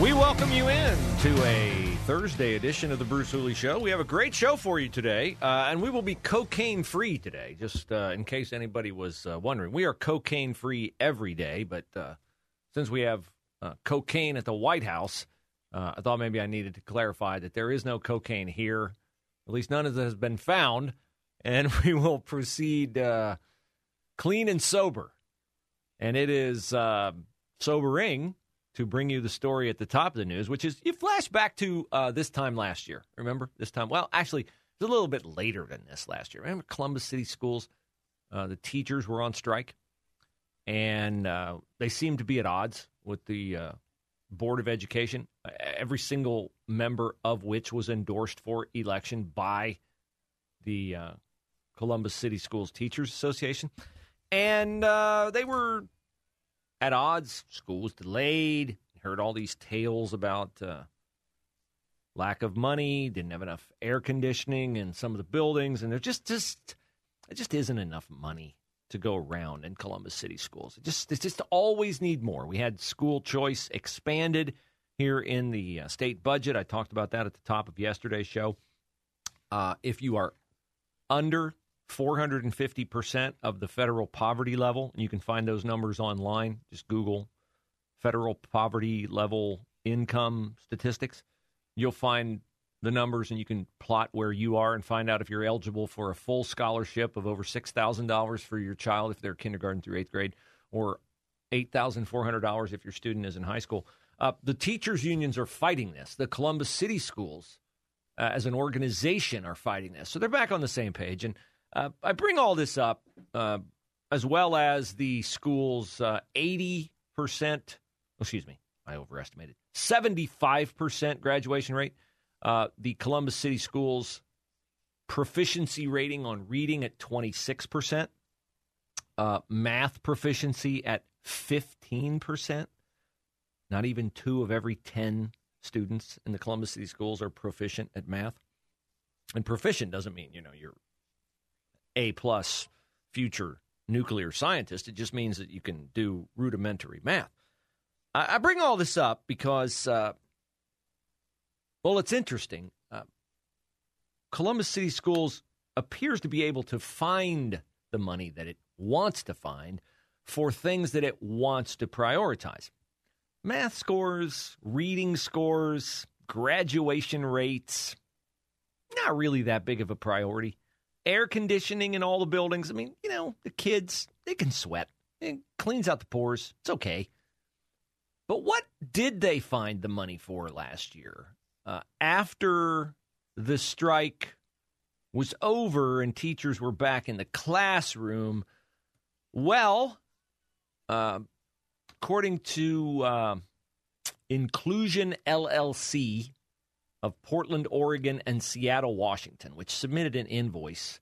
We welcome you in to a Thursday edition of the Bruce Hooley Show. We have a great show for you today, uh, and we will be cocaine free today, just uh, in case anybody was uh, wondering. We are cocaine free every day, but uh, since we have uh, cocaine at the White House, uh, I thought maybe I needed to clarify that there is no cocaine here. At least none of it has been found, and we will proceed clean and sober. And it is sobering to bring you the story at the top of the news, which is you flash back to uh, this time last year. Remember this time? Well, actually, it's a little bit later than this last year. Remember Columbus City Schools? Uh, the teachers were on strike, and uh, they seemed to be at odds with the uh, Board of Education, every single member of which was endorsed for election by the uh, Columbus City Schools Teachers Association. And uh, they were at odds. School was delayed. Heard all these tales about uh, lack of money. Didn't have enough air conditioning in some of the buildings, and there just just it just isn't enough money to go around in Columbus City schools. It just it just always need more. We had school choice expanded here in the uh, state budget. I talked about that at the top of yesterday's show. Uh, if you are under 450% of the federal poverty level. And you can find those numbers online. Just Google federal poverty level income statistics. You'll find the numbers and you can plot where you are and find out if you're eligible for a full scholarship of over $6,000 for your child if they're kindergarten through eighth grade or $8,400 if your student is in high school. Uh, the teachers' unions are fighting this. The Columbus City schools, uh, as an organization, are fighting this. So they're back on the same page. And uh, I bring all this up uh, as well as the school's uh, 80%, excuse me, I overestimated, 75% graduation rate. Uh, the Columbus City Schools proficiency rating on reading at 26%, uh, math proficiency at 15%. Not even two of every 10 students in the Columbus City Schools are proficient at math. And proficient doesn't mean, you know, you're a plus future nuclear scientist. It just means that you can do rudimentary math. I, I bring all this up because, uh, well, it's interesting. Uh, Columbus City Schools appears to be able to find the money that it wants to find for things that it wants to prioritize. Math scores, reading scores, graduation rates, not really that big of a priority air conditioning in all the buildings. I mean, you know, the kids, they can sweat. It cleans out the pores. It's okay. But what did they find the money for last year? Uh, after the strike was over and teachers were back in the classroom, well, uh, according to uh, Inclusion LLC, of Portland, Oregon, and Seattle, Washington, which submitted an invoice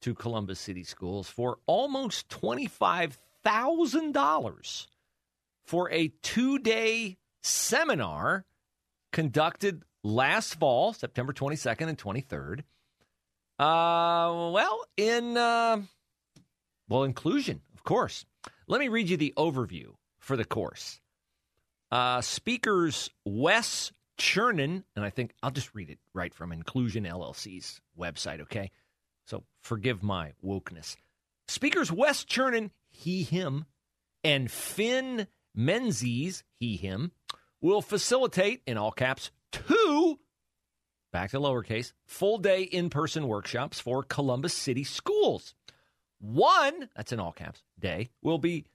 to Columbus City Schools for almost $25,000 for a two day seminar conducted last fall, September 22nd and 23rd. Uh, well, in, uh, well, inclusion, of course. Let me read you the overview for the course. Uh, speakers Wes Chernin, and I think I'll just read it right from Inclusion LLC's website, okay? So forgive my wokeness. Speakers Wes Chernin, he, him, and Finn Menzies, he, him, will facilitate, in all caps, two, back to lowercase, full day in person workshops for Columbus City schools. One, that's in all caps, day, will be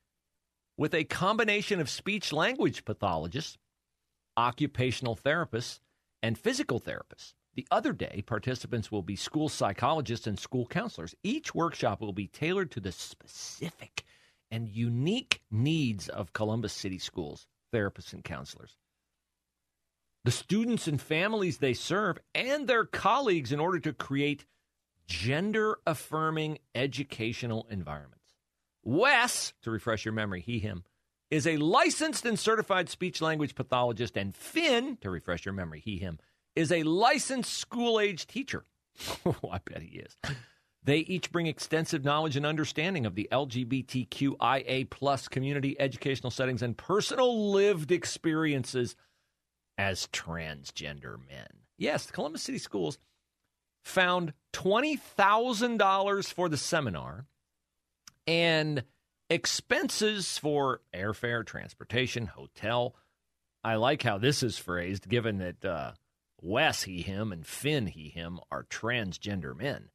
with a combination of speech language pathologists occupational therapists, and physical therapists. The other day, participants will be school psychologists and school counselors. Each workshop will be tailored to the specific and unique needs of Columbus City schools, therapists, and counselors. The students and families they serve and their colleagues in order to create gender affirming educational environments. Wes, to refresh your memory, he, him, is a licensed and certified speech language pathologist, and Finn, to refresh your memory, he, him, is a licensed school age teacher. oh, I bet he is. They each bring extensive knowledge and understanding of the LGBTQIA plus community educational settings and personal lived experiences as transgender men. Yes, the Columbus City Schools found $20,000 for the seminar and expenses for airfare, transportation, hotel. I like how this is phrased, given that uh, Wes, he, him, and Finn, he, him, are transgender men.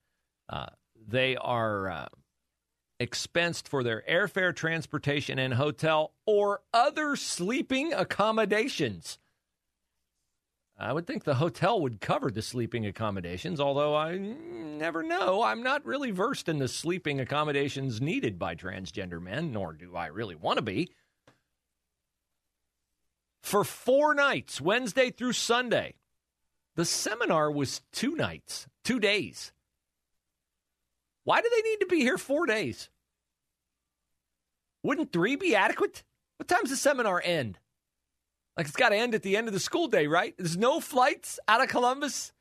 Uh, they are uh, expensed for their airfare, transportation, and hotel or other sleeping accommodations. I would think the hotel would cover the sleeping accommodations, although I never know. I'm not really versed in the sleeping accommodations needed by transgender men, nor do I really want to be. For four nights, Wednesday through Sunday, the seminar was two nights, two days. Why do they need to be here four days? Wouldn't three be adequate? What time's the seminar end? Like it's got to end at the end of the school day, right? There's no flights out of Columbus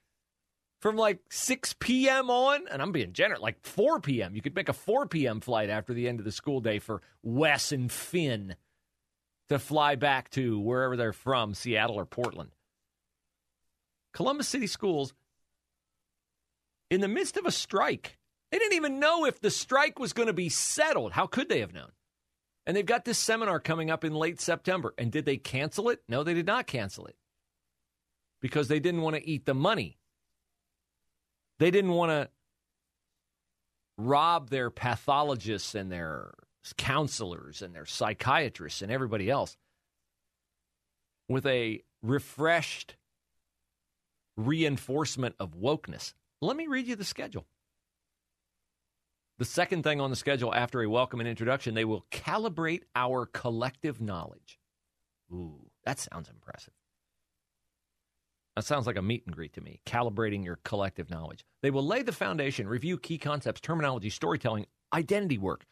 from like 6 p.m. on, and I'm being generous, like 4 p.m. You could make a 4 p.m. flight after the end of the school day for Wes and Finn to fly back to wherever they're from, Seattle or Portland. Columbus City Schools, in the midst of a strike, they didn't even know if the strike was going to be settled. How could they have known? And they've got this seminar coming up in late September. And did they cancel it? No, they did not cancel it because they didn't want to eat the money. They didn't want to rob their pathologists and their counselors and their psychiatrists and everybody else with a refreshed reinforcement of wokeness. Let me read you the schedule. The second thing on the schedule after a welcome and introduction, they will calibrate our collective knowledge. Ooh, that sounds impressive. That sounds like a meet and greet to me, calibrating your collective knowledge. They will lay the foundation, review key concepts, terminology, storytelling, identity work,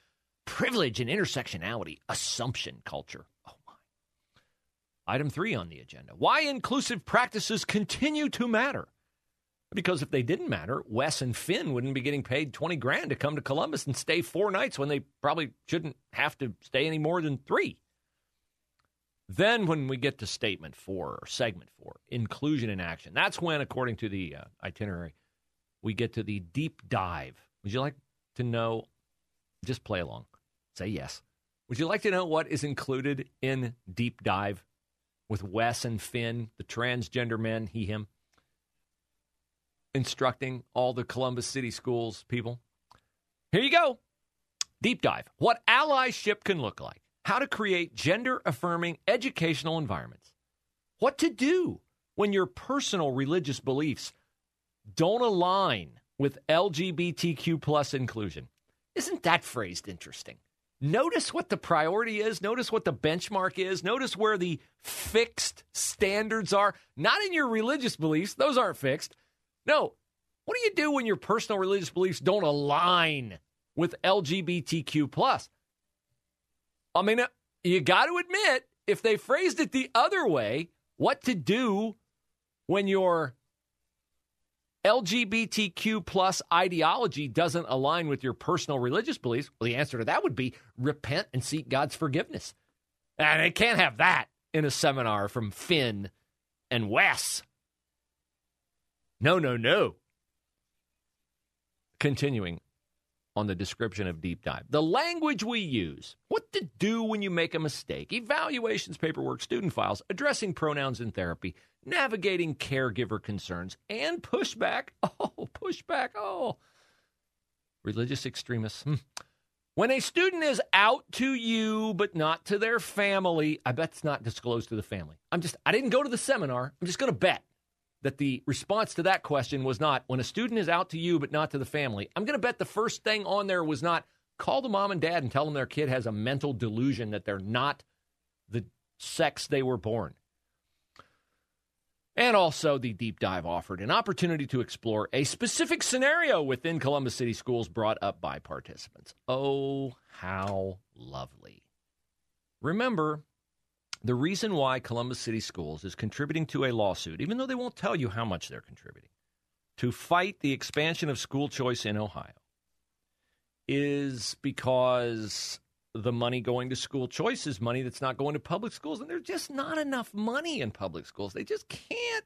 privilege and intersectionality, assumption culture. Oh my. Item three on the agenda why inclusive practices continue to matter. Because if they didn't matter, Wes and Finn wouldn't be getting paid 20 grand to come to Columbus and stay four nights when they probably shouldn't have to stay any more than three. Then, when we get to statement four or segment four, inclusion in action, that's when, according to the uh, itinerary, we get to the deep dive. Would you like to know? Just play along. Say yes. Would you like to know what is included in deep dive with Wes and Finn, the transgender men, he, him? Instructing all the Columbus City schools people. Here you go. Deep dive. What allyship can look like. How to create gender affirming educational environments. What to do when your personal religious beliefs don't align with LGBTQ plus inclusion. Isn't that phrased interesting? Notice what the priority is. Notice what the benchmark is. Notice where the fixed standards are. Not in your religious beliefs, those aren't fixed. No. What do you do when your personal religious beliefs don't align with LGBTQ plus? I mean, uh, you got to admit, if they phrased it the other way, what to do when your LGBTQ plus ideology doesn't align with your personal religious beliefs? Well, the answer to that would be repent and seek God's forgiveness. And they can't have that in a seminar from Finn and Wes. No, no, no. Continuing on the description of deep dive. The language we use, what to do when you make a mistake, evaluations, paperwork, student files, addressing pronouns in therapy, navigating caregiver concerns, and pushback. Oh, pushback. Oh, religious extremists. Hmm. When a student is out to you but not to their family, I bet it's not disclosed to the family. I'm just, I didn't go to the seminar. I'm just going to bet that the response to that question was not when a student is out to you but not to the family. I'm going to bet the first thing on there was not call the mom and dad and tell them their kid has a mental delusion that they're not the sex they were born. And also, the deep dive offered an opportunity to explore a specific scenario within Columbus City Schools brought up by participants. Oh, how lovely. Remember, the reason why Columbus City Schools is contributing to a lawsuit, even though they won't tell you how much they're contributing, to fight the expansion of school choice in Ohio, is because the money going to school choice is money that's not going to public schools. And there's just not enough money in public schools. They just can't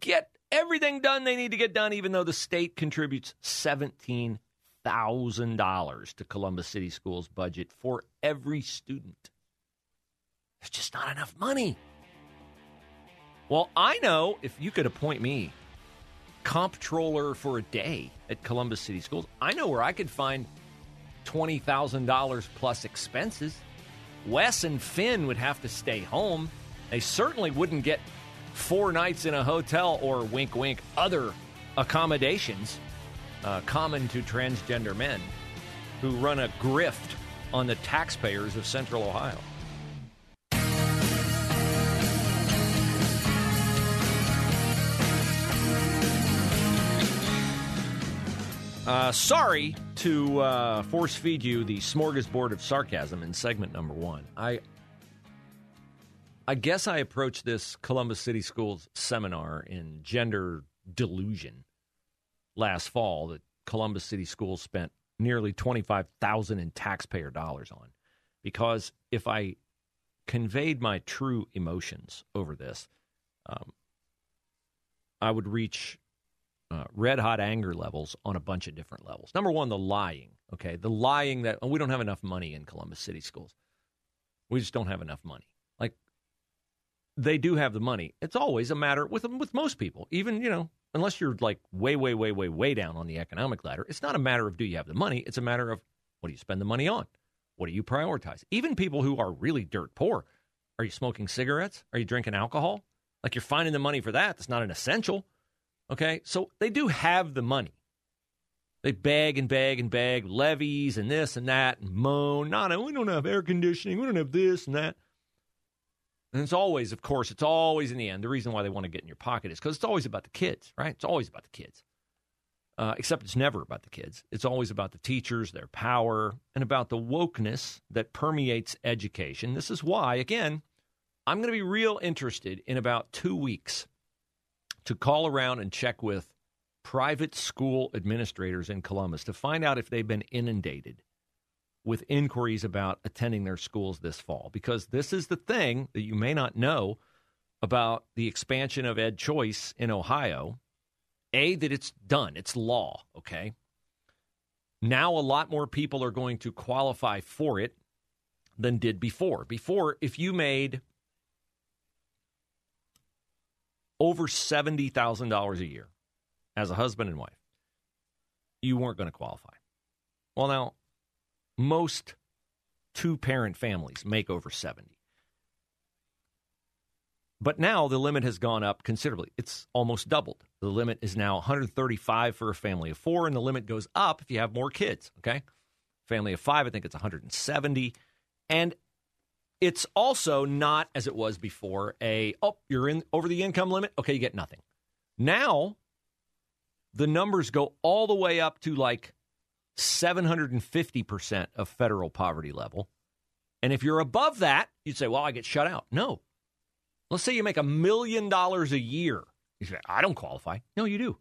get everything done they need to get done, even though the state contributes $17,000 to Columbus City Schools' budget for every student. There's just not enough money. Well, I know if you could appoint me comptroller for a day at Columbus City Schools, I know where I could find $20,000 plus expenses. Wes and Finn would have to stay home. They certainly wouldn't get four nights in a hotel or wink, wink, other accommodations uh, common to transgender men who run a grift on the taxpayers of Central Ohio. Uh, sorry to uh, force feed you the smorgasbord of sarcasm in segment number one. I, I guess I approached this Columbus City Schools seminar in gender delusion last fall that Columbus City Schools spent nearly twenty five thousand in taxpayer dollars on, because if I conveyed my true emotions over this, um, I would reach uh, red hot anger levels on a bunch of different levels. Number one, the lying. Okay, the lying that oh, we don't have enough money in Columbus City schools. We just don't have enough money. Like they do have the money. It's always a matter with with most people. Even you know, unless you're like way, way, way, way, way down on the economic ladder, it's not a matter of do you have the money. It's a matter of what do you spend the money on. What do you prioritize? Even people who are really dirt poor, are you smoking cigarettes? Are you drinking alcohol? Like you're finding the money for that. That's not an essential. Okay, so they do have the money. They beg and beg and beg, levies and this and that, and moan. No, we don't have air conditioning. We don't have this and that. And it's always, of course, it's always in the end. The reason why they want to get in your pocket is because it's always about the kids, right? It's always about the kids. Uh, except it's never about the kids. It's always about the teachers, their power, and about the wokeness that permeates education. This is why, again, I'm going to be real interested in about two weeks to call around and check with private school administrators in Columbus to find out if they've been inundated with inquiries about attending their schools this fall. Because this is the thing that you may not know about the expansion of Ed Choice in Ohio. A, that it's done, it's law, okay? Now a lot more people are going to qualify for it than did before. Before, if you made over $70,000 a year as a husband and wife, you weren't going to qualify. Well, now, most two parent families make over 70. But now the limit has gone up considerably. It's almost doubled. The limit is now 135 for a family of four, and the limit goes up if you have more kids. Okay. Family of five, I think it's 170. And it's also not as it was before a oh you're in over the income limit? Okay you get nothing. Now the numbers go all the way up to like 750% of federal poverty level. And if you're above that you'd say well i get shut out. No. Let's say you make a million dollars a year. You say i don't qualify. No you do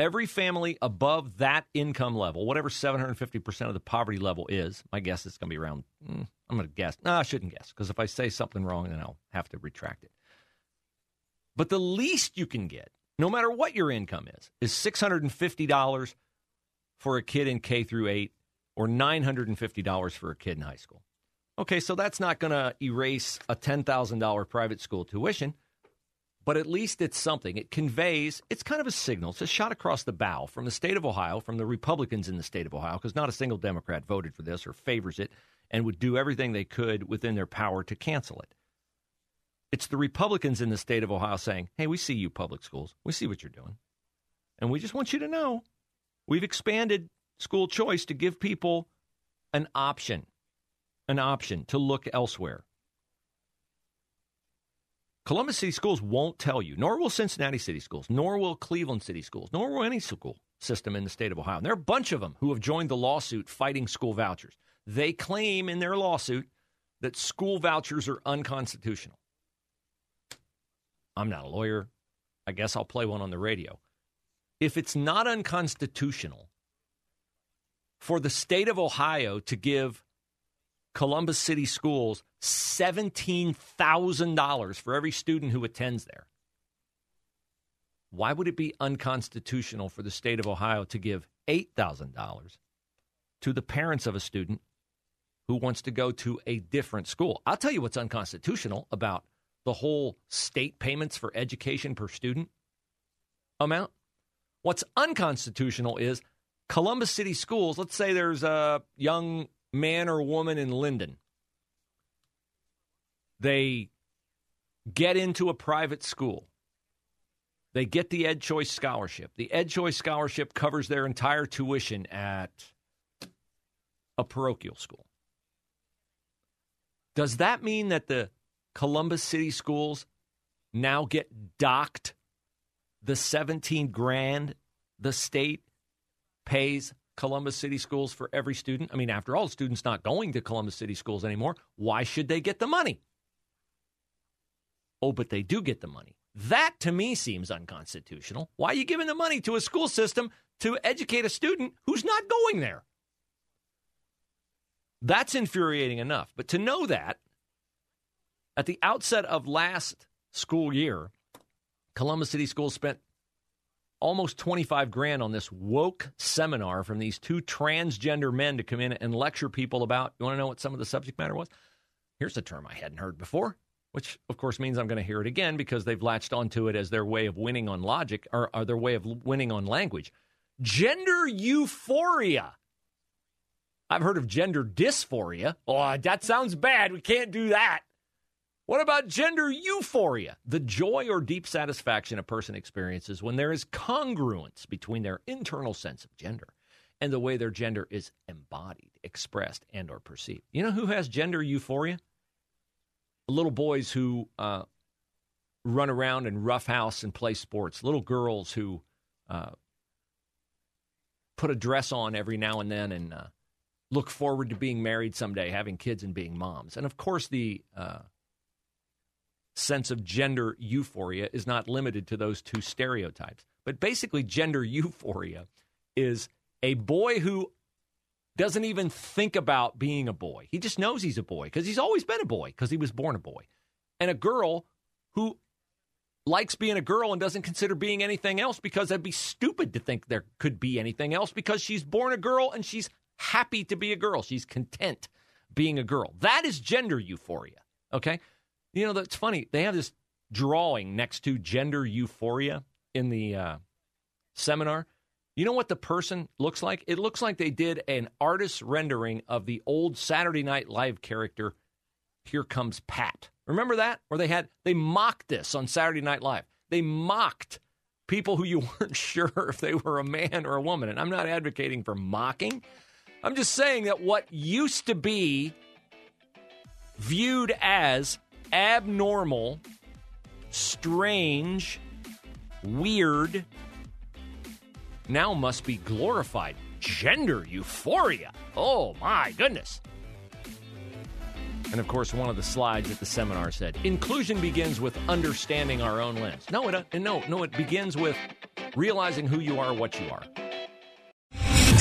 every family above that income level, whatever 750% of the poverty level is, my guess is going to be around, mm, I'm going to guess. No, I shouldn't guess because if I say something wrong, then I'll have to retract it. But the least you can get, no matter what your income is, is $650 for a kid in K through 8 or $950 for a kid in high school. Okay, so that's not going to erase a $10,000 private school tuition but at least it's something. It conveys, it's kind of a signal. It's a shot across the bow from the state of Ohio, from the Republicans in the state of Ohio, because not a single Democrat voted for this or favors it and would do everything they could within their power to cancel it. It's the Republicans in the state of Ohio saying, hey, we see you, public schools. We see what you're doing. And we just want you to know we've expanded school choice to give people an option, an option to look elsewhere. Columbus City Schools won't tell you, nor will Cincinnati City Schools, nor will Cleveland City Schools, nor will any school system in the state of Ohio. And there are a bunch of them who have joined the lawsuit fighting school vouchers. They claim in their lawsuit that school vouchers are unconstitutional. I'm not a lawyer. I guess I'll play one on the radio. If it's not unconstitutional for the state of Ohio to give Columbus City Schools $17,000 for every student who attends there, why would it be unconstitutional for the state of Ohio to give $8,000 to the parents of a student who wants to go to a different school? I'll tell you what's unconstitutional about the whole state payments for education per student amount. What's unconstitutional is Columbus City Schools, let's say there's a young man or woman in Linden. They get into a private school. They get the Ed Choice Scholarship. The Ed Choice Scholarship covers their entire tuition at a parochial school. Does that mean that the Columbus City schools now get docked the 17 grand the state pays Columbus City schools for every student? I mean, after all, the students not going to Columbus City schools anymore. Why should they get the money? Oh, but they do get the money. That to me seems unconstitutional. Why are you giving the money to a school system to educate a student who's not going there? That's infuriating enough. But to know that at the outset of last school year, Columbus City Schools spent almost 25 grand on this woke seminar from these two transgender men to come in and lecture people about. You want to know what some of the subject matter was? Here's a term I hadn't heard before, which of course means I'm going to hear it again because they've latched onto it as their way of winning on logic or, or their way of winning on language. Gender euphoria. I've heard of gender dysphoria. Oh, that sounds bad. We can't do that. What about gender euphoria? The joy or deep satisfaction a person experiences when there is congruence between their internal sense of gender and the way their gender is embodied, expressed, and or perceived. You know who has gender euphoria? Little boys who uh, run around and roughhouse and play sports. Little girls who uh, put a dress on every now and then and uh, look forward to being married someday, having kids and being moms. And of course, the uh, sense of gender euphoria is not limited to those two stereotypes. But basically, gender euphoria is a boy who doesn't even think about being a boy. He just knows he's a boy because he's always been a boy because he was born a boy. And a girl who likes being a girl and doesn't consider being anything else because that'd be stupid to think there could be anything else because she's born a girl and she's happy to be a girl. She's content being a girl. That is gender euphoria. Okay? You know, that's funny. They have this drawing next to gender euphoria in the uh, seminar. You know what the person looks like? It looks like they did an artist's rendering of the old Saturday Night Live character, Here Comes Pat. Remember that? Where they had, they mocked this on Saturday Night Live. They mocked people who you weren't sure if they were a man or a woman. And I'm not advocating for mocking. I'm just saying that what used to be viewed as abnormal, strange, weird, now must be glorified. Gender euphoria. Oh my goodness. And of course, one of the slides at the seminar said, "Inclusion begins with understanding our own lens." No, it uh, no, no, it begins with realizing who you are, what you are.